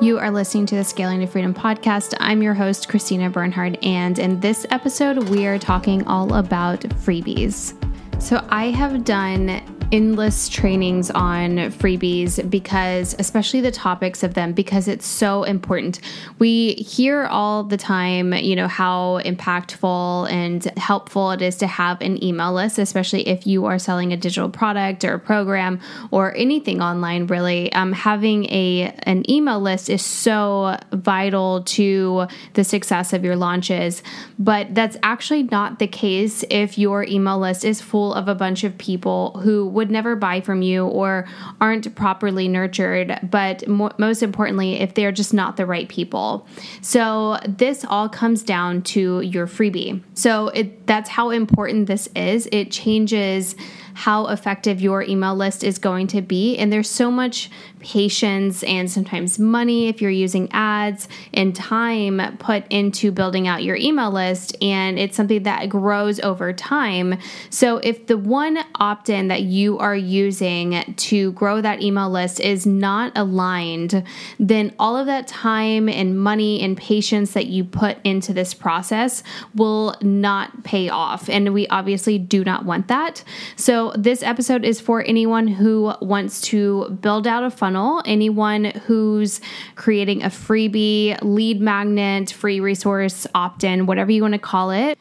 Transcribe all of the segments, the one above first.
You are listening to the Scaling to Freedom podcast. I'm your host, Christina Bernhard, and in this episode, we are talking all about freebies. So, I have done endless trainings on freebies because, especially the topics of them, because it's so important. We hear all the time, you know, how impactful and helpful it is to have an email list, especially if you are selling a digital product or a program or anything online. Really, um, having a an email list is so vital to the success of your launches. But that's actually not the case if your email list is full of a bunch of people who would never buy from you or aren't properly nurtured, but mo- most importantly, if they're just not the right people. So, this all comes down to your freebie. So, it, that's how important this is. It changes how effective your email list is going to be. And there's so much patience and sometimes money if you're using ads and time put into building out your email list. And it's something that grows over time. So if the one opt in that you are using to grow that email list is not aligned, then all of that time and money and patience that you put into this process will not pay off. And we obviously do not want that. So this episode is for anyone who wants to build out a funnel anyone who's creating a freebie, lead magnet, free resource, opt in, whatever you want to call it.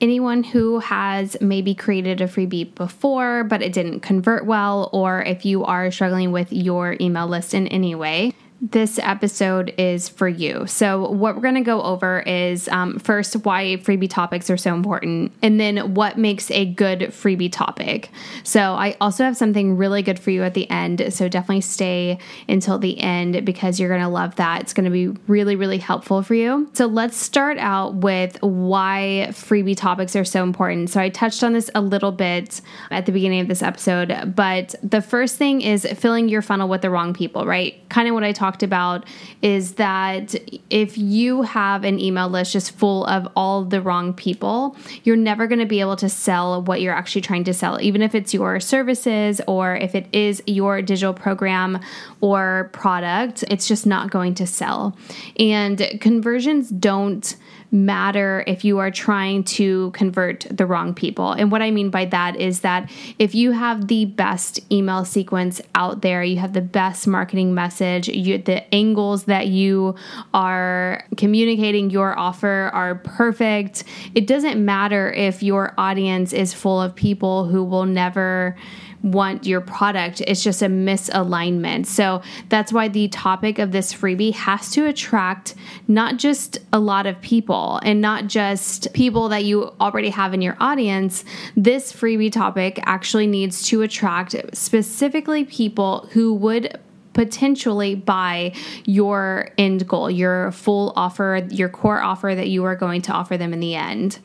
Anyone who has maybe created a freebie before but it didn't convert well, or if you are struggling with your email list in any way this episode is for you. So, what we're going to go over is um, first why freebie topics are so important, and then what makes a good freebie topic. So, I also have something really good for you at the end. So, definitely stay until the end because you're going to love that. It's going to be really, really helpful for you. So, let's start out with why freebie topics are so important. So, I touched on this a little bit at the beginning of this episode, but the first thing is filling your funnel with the wrong people, right? Kind of what I talked talked about is that if you have an email list just full of all the wrong people, you're never going to be able to sell what you're actually trying to sell, even if it's your services or if it is your digital program or product, it's just not going to sell. And conversions don't matter if you are trying to convert the wrong people. And what I mean by that is that if you have the best email sequence out there, you have the best marketing message, you, the angles that you are communicating your offer are perfect. It doesn't matter if your audience is full of people who will never want your product. It's just a misalignment. So that's why the topic of this freebie has to attract not just a lot of people and not just people that you already have in your audience. This freebie topic actually needs to attract specifically people who would potentially buy your end goal, your full offer, your core offer that you are going to offer them in the end.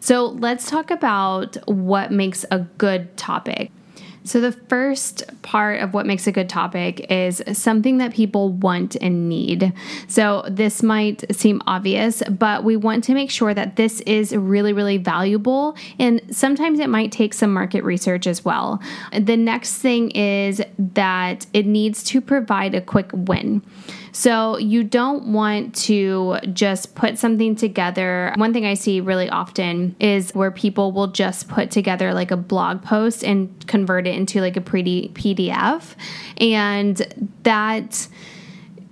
So, let's talk about what makes a good topic. So, the first part of what makes a good topic is something that people want and need. So, this might seem obvious, but we want to make sure that this is really, really valuable. And sometimes it might take some market research as well. The next thing is that it needs to provide a quick win. So you don't want to just put something together. One thing I see really often is where people will just put together like a blog post and convert it into like a pretty PDF. And that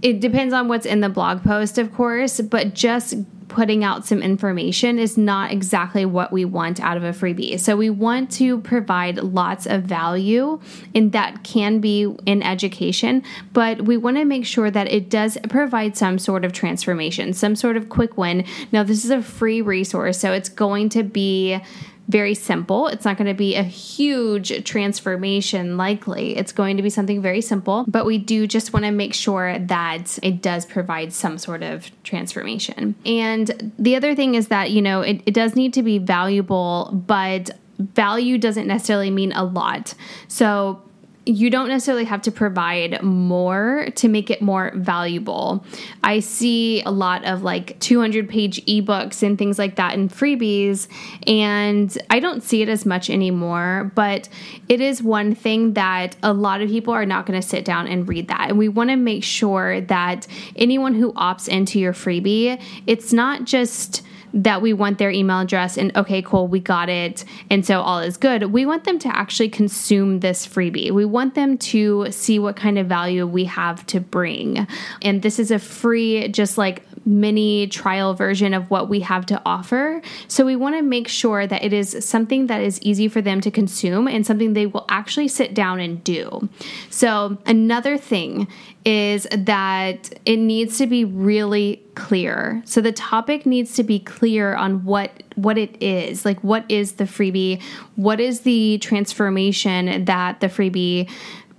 it depends on what's in the blog post, of course, but just putting out some information is not exactly what we want out of a freebie. So we want to provide lots of value, and that can be in education, but we want to make sure that it does provide some sort of transformation, some sort of quick win. Now, this is a free resource, so it's going to be very simple. It's not going to be a huge transformation, likely. It's going to be something very simple, but we do just want to make sure that it does provide some sort of transformation. And the other thing is that, you know, it, it does need to be valuable, but value doesn't necessarily mean a lot. So, you don't necessarily have to provide more to make it more valuable. I see a lot of like 200 page ebooks and things like that in freebies, and I don't see it as much anymore, but it is one thing that a lot of people are not going to sit down and read that. And we want to make sure that anyone who opts into your freebie, it's not just that we want their email address and okay, cool, we got it. And so all is good. We want them to actually consume this freebie. We want them to see what kind of value we have to bring. And this is a free, just like mini trial version of what we have to offer. So we want to make sure that it is something that is easy for them to consume and something they will actually sit down and do. So another thing is that it needs to be really clear. So the topic needs to be clear on what what it is. Like what is the freebie? What is the transformation that the freebie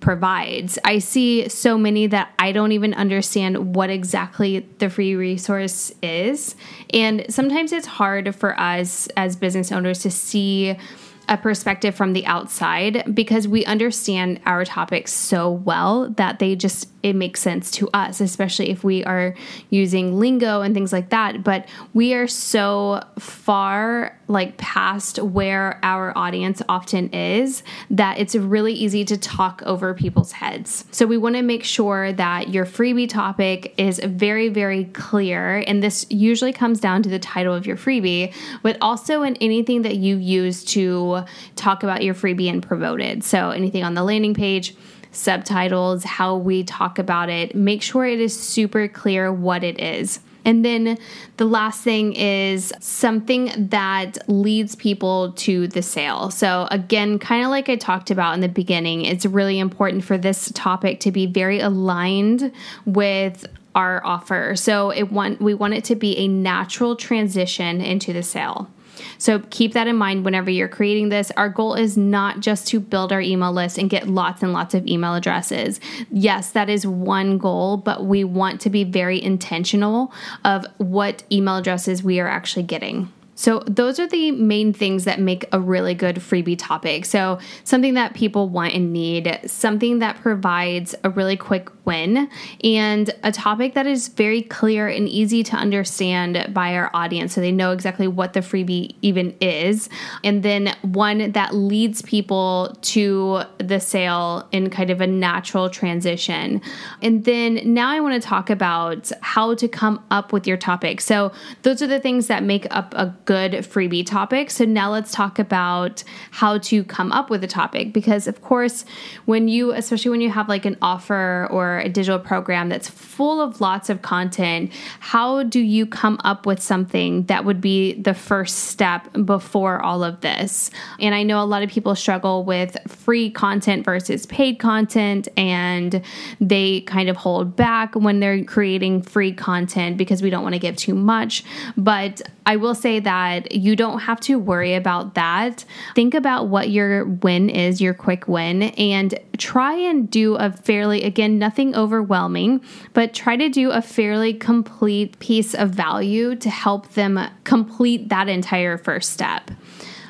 provides. I see so many that I don't even understand what exactly the free resource is. And sometimes it's hard for us as business owners to see a perspective from the outside because we understand our topics so well that they just it makes sense to us, especially if we are using lingo and things like that. But we are so far like past where our audience often is that it's really easy to talk over people's heads. So we want to make sure that your freebie topic is very, very clear. And this usually comes down to the title of your freebie, but also in anything that you use to talk about your freebie and promote it. So anything on the landing page subtitles, how we talk about it. Make sure it is super clear what it is. And then the last thing is something that leads people to the sale. So, again, kind of like I talked about in the beginning, it's really important for this topic to be very aligned with our offer. So, it want we want it to be a natural transition into the sale. So keep that in mind whenever you're creating this. Our goal is not just to build our email list and get lots and lots of email addresses. Yes, that is one goal, but we want to be very intentional of what email addresses we are actually getting. So, those are the main things that make a really good freebie topic. So, something that people want and need, something that provides a really quick win, and a topic that is very clear and easy to understand by our audience so they know exactly what the freebie even is. And then one that leads people to the sale in kind of a natural transition. And then now I want to talk about how to come up with your topic. So, those are the things that make up a good freebie topic. So now let's talk about how to come up with a topic because of course, when you especially when you have like an offer or a digital program that's full of lots of content, how do you come up with something that would be the first step before all of this? And I know a lot of people struggle with free content versus paid content and they kind of hold back when they're creating free content because we don't want to give too much. But I will say that you don't have to worry about that. Think about what your win is, your quick win, and try and do a fairly, again, nothing overwhelming, but try to do a fairly complete piece of value to help them complete that entire first step.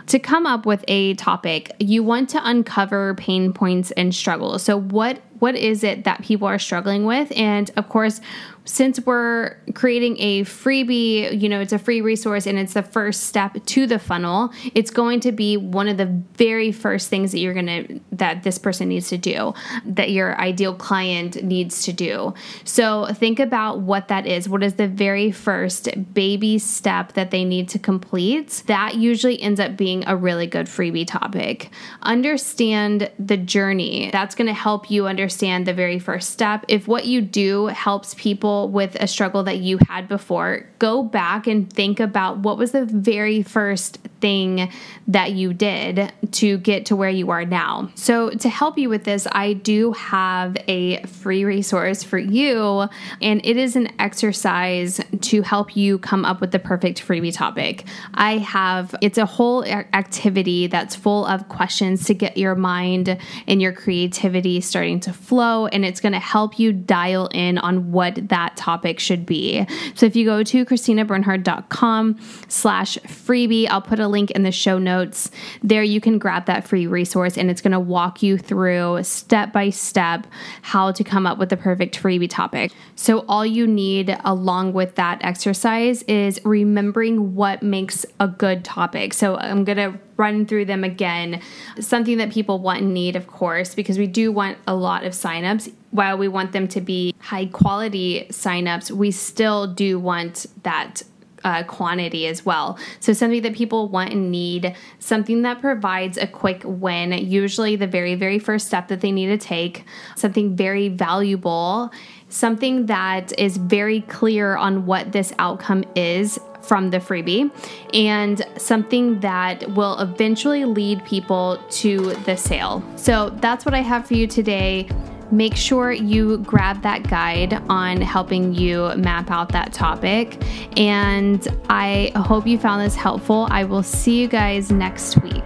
To come up with a topic, you want to uncover pain points and struggles. So what what is it that people are struggling with? And of course, since we're creating a freebie, you know, it's a free resource and it's the first step to the funnel, it's going to be one of the very first things that you're going to, that this person needs to do, that your ideal client needs to do. So think about what that is. What is the very first baby step that they need to complete? That usually ends up being a really good freebie topic. Understand the journey. That's going to help you understand the very first step. If what you do helps people with a struggle that you had before, go back and think about what was the very first thing that you did to get to where you are now. So, to help you with this, I do have a free resource for you, and it is an exercise to help you come up with the perfect freebie topic. I have it's a whole activity that's full of questions to get your mind and your creativity starting to flow and it's going to help you dial in on what that topic should be. So if you go to christinabernhard.com slash freebie, I'll put a link in the show notes. There you can grab that free resource and it's going to walk you through step by step how to come up with the perfect freebie topic. So all you need along with that exercise is remembering what makes a good topic. So I'm going to run through them again. Something that people want and need, of course, because we do want a lot of signups. While we want them to be high quality signups, we still do want that uh, quantity as well. So, something that people want and need, something that provides a quick win, usually the very, very first step that they need to take, something very valuable, something that is very clear on what this outcome is from the freebie and something that will eventually lead people to the sale. So that's what I have for you today. Make sure you grab that guide on helping you map out that topic. And I hope you found this helpful. I will see you guys next week.